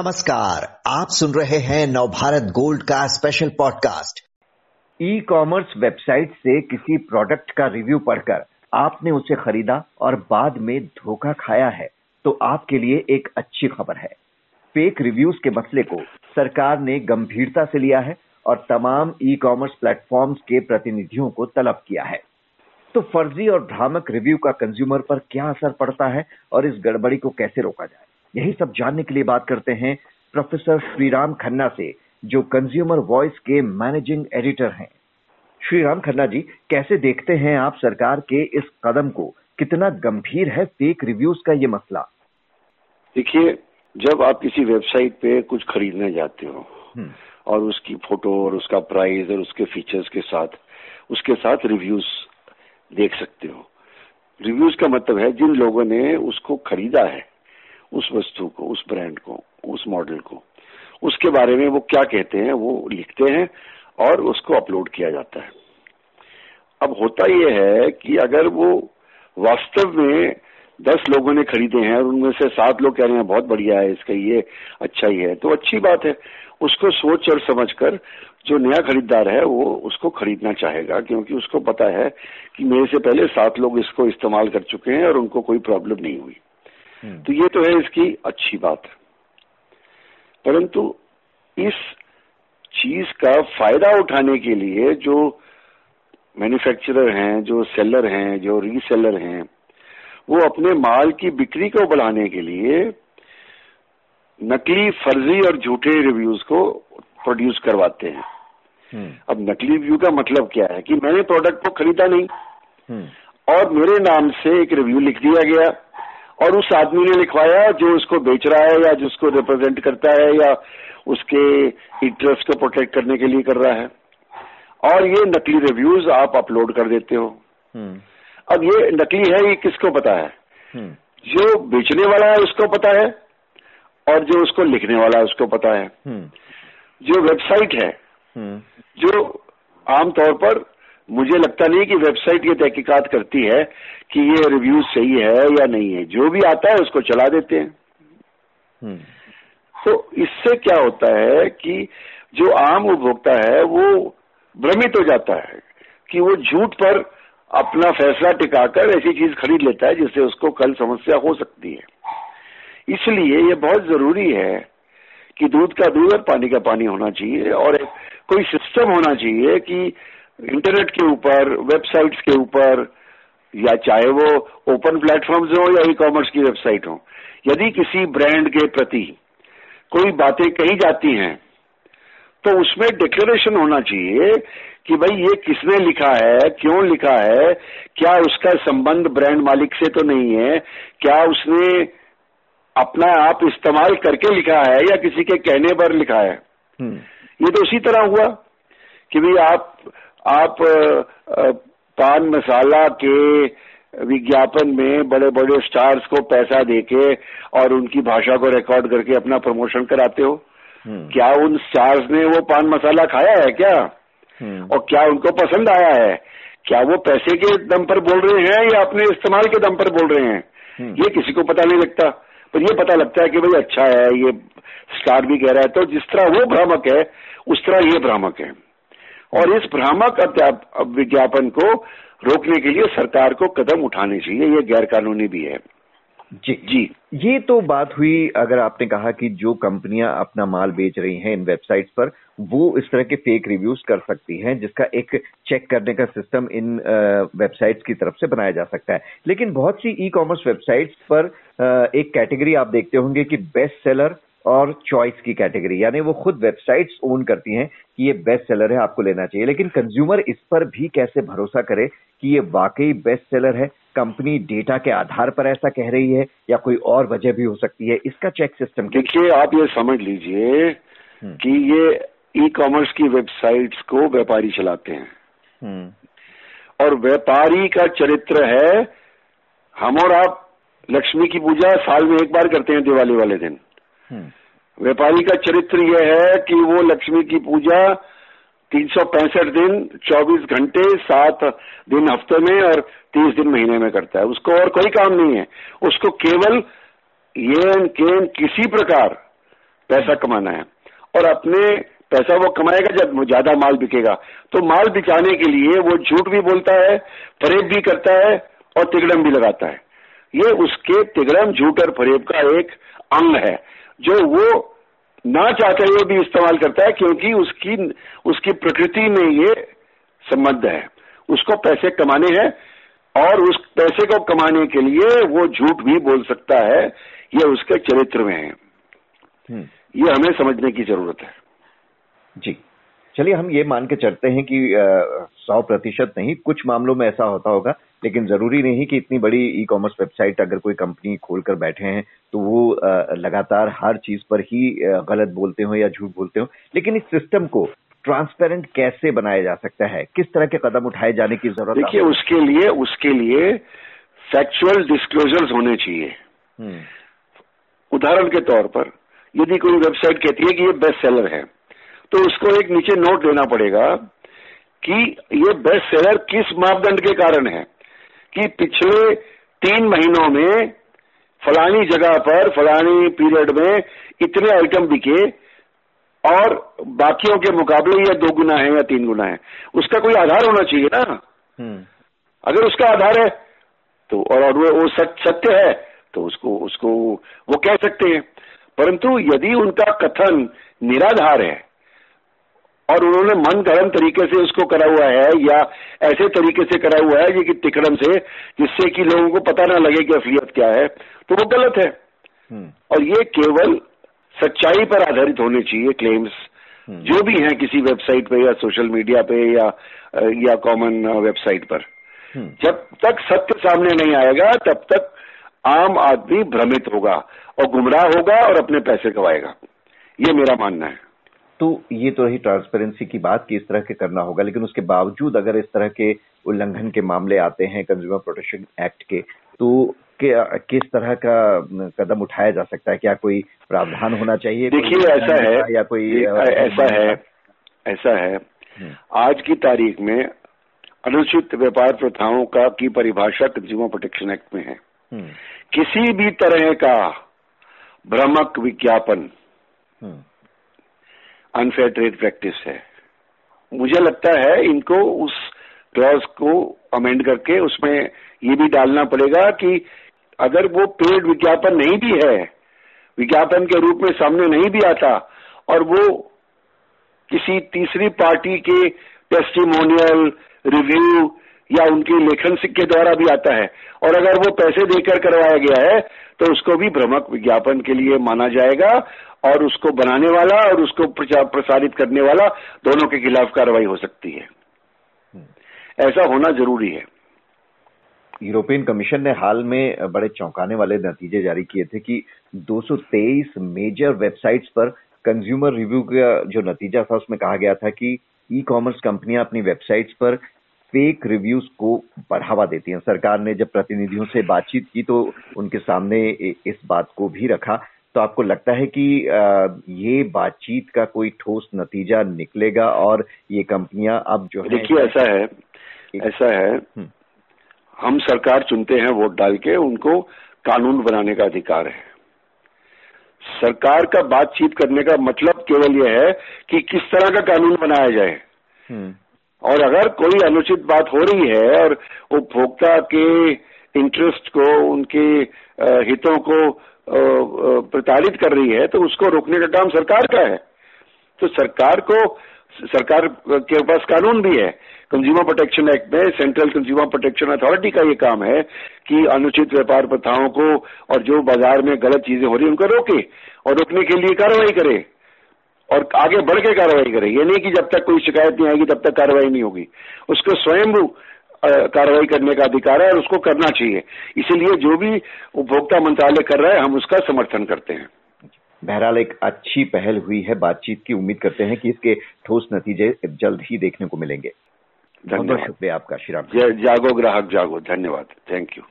नमस्कार, आप सुन रहे हैं नवभारत गोल्ड का special podcast e commerce website से किसी प्रोडक्ट का रिव्यू पढ़कर आपने उसे खरीदा और बाद में धोखा खाया है तो आपके लिए एक अच्छी खबर है। फेक रिव्यूज़ के मसले को सरकार ने गंभीरता से लिया है और तमाम ई कॉमर्स प्लेटफॉर्म्स के प्रतिनिधियों को तलब किया है। तो फर्जी और भ्रामक रिव्यू का कंज्यूमर पर क्या असर पड़ता है और इस गड़बड़ी को कैसे रोका जाए? यही सब जानने के लिए बात करते हैं प्रोफेसर श्रीराम खन्ना से जो कंज्यूमर वॉइस के मैनेजिंग एडिटर हैं। श्रीराम खन्ना जी कैसे देखते हैं आप सरकार के इस कदम को? कितना गंभीर है फेक रिव्यूज़ का ये मसला? देखिए जब आप किसी वेबसाइट पे कुछ खरीदने जाते हो हम्म, और उसकी फ़ोटो और उसका प्राइस और उसके फीचर्स के साथ उसके साथ रिव्यूज़ देख सकते हो। रिव्यूज़ का मतलब है जिन लोगों ने उसको खरीदा है उस वस्तु को, उस ब्रांड को, उस मॉडल को। उसके बारे में वो क्या कहते हैं, वो लिखते हैं और उसको अपलोड किया जाता है। अब होता यह है कि अगर वो वास्तव में दस लोगों ने खरीदे हैं और उनमें से सात लोग कह रहे हैं, बहुत बढ़िया है, इसका ये अच्छा ही है। तो अच्छी बात है। उसको सोच और समझ कर जो नया खरीदार है, वो उसको खरीदना चाहेगा, क्योंकि उसको पता है कि मेरे से पहले सात लोग इसको इस्तेमाल कर चुके हैं और उनको कोई प्रॉब्लम नहीं हुई। तो ये तो है इसकी अच्छी बात। परंतु इस चीज़ का फ़ायदा उठाने के लिए जो मैन्युफैक्चरर हैं जो सेलर हैं जो रीसेलर हैं वो अपने माल की बिक्री को बढ़ाने के लिए नकली फर्जी और झूठे रिव्यूज़ को प्रोड्यूस करवाते हैं। हम्म, अब नकली रिव्यू का मतलब क्या है कि मैंने प्रोडक्ट को खरीदा नहीं। हम्म, और मेरे नाम से एक रिव्यू लिख दिया गया। और उस आदमी ने लिखवाया जो उसको बेच रहा है या जिसको रिप्रेजेंट करता है या उसके इंटरेस्ट को प्रोटेक्ट करने के लिए कर रहा है। और ये नकली रिव्यूज़ आप अपलोड कर देते हो। हम्म, अब ये नकली है ये किसको पता है? हम्म, जो बेचने वाला है उसको पता है और जो उसको लिखने वाला है उसको पता है। हम्म, जो वेबसाइट है जो आमतौर पर मुझे लगता नहीं कि वेबसाइट ये तहकीकात करती है कि ये रिव्यूज़ सही है या नहीं है। जो भी आता है उसको चला देते हैं। हम्म, तो इससे क्या होता है कि जो आम उपभोक्ता है वो भ्रमित हो जाता है कि वो झूठ पर अपना फैसला टिकाकर ऐसी चीज़ खरीद लेता है जिससे उसको कल समस्या हो सकती है। इसलिए ये बहुत ज़रूरी है कि दूध का दूध और पानी का पानी होना चाहिए और एक कोई सिस्टम होना चाहिए कि इंटरनेट के ऊपर वेबसाइट्स के ऊपर या चाहे वो ओपन प्लेटफॉर्म्स हो या ई कॉमर्स की वेबसाइट हो यदि किसी ब्रांड के प्रति कोई बातें कही जाती हैं तो उसमें डिक्लेरेशन होना चाहिए कि भाई ये किसने लिखा है क्यों लिखा है क्या उसका संबंध ब्रांड मालिक से तो नहीं है क्या उसने अपना आप इस्तेमाल करके लिखा है या किसी के कहने पर लिखा है। हम्म, ये तो उसी तरह हुआ कि भाई आप आप पान मसाला के विज्ञापन में बड़े बड़े स्टार्स को पैसा देके और उनकी भाषा को रिकॉर्ड करके अपना प्रमोशन कराते हो? हम्म, क्या उन स्टार्स ने वो पान मसाला खाया है क्या? हम्म, और क्या उनको पसंद आया है? क्या वो पैसे के दम पर बोल रहे हैं या अपने इस्तेमाल के दम पर बोल रहे हैं? हम्म। ये किसी को पता नहीं लगता। पर ये पता लगता है कि भाई अच्छा है ये स्टार भी कह रहा है। तो जिस तरह वो भ्रामक है उस तरह ये भ्रामक है। और इस भ्रामक विज्ञापन को रोकने के लिए सरकार को कदम उठाने चाहिए ये गैर कानूनी भी है। जी। जी। ये तो बात हुई अगर आपने कहा कि जो कंपनियाँ अपना माल बेच रही हैं इन वेबसाइट्स पर वो इस तरह के फेक रिव्यूज़ कर सकती हैं जिसका एक चेक करने का सिस्टम इन वेबसाइट्स की तरफ़ से बनाया जा सकता है। लेकिन बहुत सी ई कॉमर्स वेबसाइट्स पर एक कैटेगरी आप देखते होंगे कि बेस्ट सेलर और चॉइस की कैटेगरी यानी वो खुद वेबसाइट्स ओन करती हैं कि ये बेस्ट सेलर है आपको लेना चाहिए। लेकिन कंज्यूमर इस पर भी कैसे भरोसा करे कि ये वाकई बेस्ट सेलर है? कंपनी डेटा के आधार पर ऐसा कह रही है या कोई और वजह भी हो सकती है? इसका चेक सिस्टम देखिए आप ये समझ लीजिए हम्म। कि ये ई कॉमर्स की वेबसाइट्स को व्यापारी चलाते हैं। हम्म, और व्यापारी का चरित्र है हम और आप लक्ष्मी की पूजा साल में एक बार करते हैं दिवाली वाले दिन। व्यापारी का चरित्र यह है कि वो लक्ष्मी की पूजा तीन सौ पैंसठ दिन 24 घंटे, सात दिन हफ़्ते में और 30 दिन महीने में करता है। उसको और कोई काम नहीं है। उसको केवल येन केन किसी प्रकार पैसा कमाना है। और अपने पैसा वो कमाएगा जब ज़्यादा माल बिकेगा। तो माल बिकाने के लिए वो झूठ भी बोलता है फरेब भी करता है और तिगड़म भी लगाता है। ये उसके तिगड़म झूठ और फरेब का एक अंग है जो वो ना चाहते हुए भी इस्तेमाल करता है क्योंकि उसकी उसकी प्रकृति में ये संबंध है। उसको पैसे कमाने हैं और उस पैसे को कमाने के लिए वो झूठ भी बोल सकता है ये उसके चरित्र में है। हम्म। ये हमें समझने की ज़रूरत है। जी। चलिए हम ये मान के चलते हैं कि सौ प्रतिशत नहीं कुछ मामलों में ऐसा होता होगा लेकिन ज़रूरी नहीं कि इतनी बड़ी ई कॉमर्स वेबसाइट अगर कोई कंपनी खोलकर बैठे हैं तो वो लगातार हर चीज़ पर ही गलत बोलते हो या झूठ बोलते हो। लेकिन इस सिस्टम को ट्रांसपेरेंट कैसे बनाया जा सकता है? किस तरह के कदम उठाए जाने की ज़रूरत देखिए उसके लिए उसके लिए फैक्चुअल डिस्क्लोजर्स होने चाहिए। हम्म। उदाहरण के तौर पर यदि कोई वेबसाइट कहती है कि ये बेस्ट सेलर है तो उसको एक नीचे नोट देना पड़ेगा कि ये बेस्ट सेलर किस मापदंड के कारण है कि पिछले तीन महीनों में फलानी जगह पर फलानी पीरियड में इतने आइटम बिके और बाकियों के मुकाबले ये दो गुना है या तीन गुना है। उसका कोई आधार होना चाहिए ना। हम्म। अगर उसका आधार है तो और वो, वो सत्य है तो उसको उसको वो कह सकते हैं। परंतु यदि उनका कथन निराधार है और उन्होंने मन गरम तरीके से उसको करा हुआ है या ऐसे तरीके से करा हुआ है ये कि तिकड़म से जिससे कि लोगों को पता ना लगे कि असलियत क्या है तो वो गलत है हम्म। और ये केवल सच्चाई पर आधारित होने चाहिए क्लेम्स हम्म। जो भी हैं किसी वेबसाइट पे या सोशल मीडिया पे या या कॉमन वेबसाइट पर हम्म। जब तक सत्य सामने नहीं आएगा तब तक आम आदमी भ्रमित होगा और गुमराह होगा और अपने पैसे गवाएगा ये मेरा मानना है तो ये तो रही ट्रांसपेरेंसी की बात कि इस तरह के करना होगा लेकिन उसके बावजूद अगर इस तरह के उल्लंघन के मामले आते हैं कंज्यूमर प्रोटेक्शन एक्ट के तो किस तरह का कदम उठाया जा सकता है क्या कोई प्रावधान होना चाहिए देखिए ऐसा है या कोई ऐसा है ऐसा है हम्म। आज की तारीख में अनुचित व्यापार प्रथाओं का की परिभाषा कंज्यूमर प्रोटेक्शन एक्ट में है हम्म। किसी भी तरह का भ्रमक विज्ञापन हम्म। अनफेयर ट्रेड प्रैक्टिस है। मुझे लगता है इनको उस क्लॉज को अमेंड करके उसमें ये भी डालना पड़ेगा कि अगर वो पेड विज्ञापन नहीं भी है, विज्ञापन के रूप में सामने नहीं भी आता, और वो किसी तीसरी पार्टी के टेस्टिमोनियल रिव्यू या उनके लेखन के द्वारा भी आता है। और अगर वो पैसे देकर करवाया गया है तो उसको भी भ्रमक विज्ञापन के लिए माना जाएगा और उसको बनाने वाला और उसको प्रसारित करने वाला दोनों के खिलाफ कार्रवाई हो सकती है। ऐसा होना ज़रूरी है। यूरोपियन कमीशन ने हाल में बड़े चौंकाने वाले नतीजे जारी किए थे कि 223 मेजर वेबसाइट्स पर कंज्यूमर रिव्यू का जो नतीजा था उसमें कहा गया था कि ई कॉमर्स कंपनियाँ अपनी वेबसाइट्स पर फेक रिव्यूज़ को बढ़ावा देती हैं। सरकार ने जब प्रतिनिधियों से बातचीत की तो उनके सामने इस बात को भी रखा। तो आपको लगता है कि ये बातचीत का कोई ठोस नतीजा निकलेगा और ये कंपनियाँ अब जो है देखिए ऐसा है। ऐसा है। हम्म। हम सरकार चुनते हैं वोट डाल के उनको कानून बनाने का अधिकार है। सरकार का बातचीत करने का मतलब केवल यह है कि किस तरह का कानून बनाया जाए। हम्म। और अगर कोई अनुचित बात हो रही है और उपभोक्ता के इंटरेस्ट को, उनके हितों को प्रताड़ित कर रही है तो उसको रोकने का काम सरकार का है। तो सरकार को, सरकार के पास कानून भी है। कंज्यूमर प्रोटेक्शन एक्ट में सेंट्रल कंज्यूमर प्रोटेक्शन अथॉरिटी का ये काम है कि अनुचित व्यापार प्रथाओं को और जो बाज़ार में गलत चीज़ें हो रही है, उनको रोके और रोकने के लिए कार्रवाई करे। और आगे बढ़ के कार्रवाई करे ये नहीं कि जब तक कोई शिकायत नहीं आएगी तब तक कार्रवाई नहीं होगी। उसको स्वयं कार्रवाई करने का अधिकार है और उसको करना चाहिए। इसीलिए जो भी उपभोक्ता मंत्रालय कर रहा है हम उसका समर्थन करते हैं। बहरहाल एक अच्छी पहल हुई है बातचीत की। उम्मीद करते हैं कि इसके ठोस नतीजे जल्द ही देखने को मिलेंगे। धन्यवाद। शुक्रिया आपका श्रीराम। जागो ग्राहक जागो। धन्यवाद। Thank you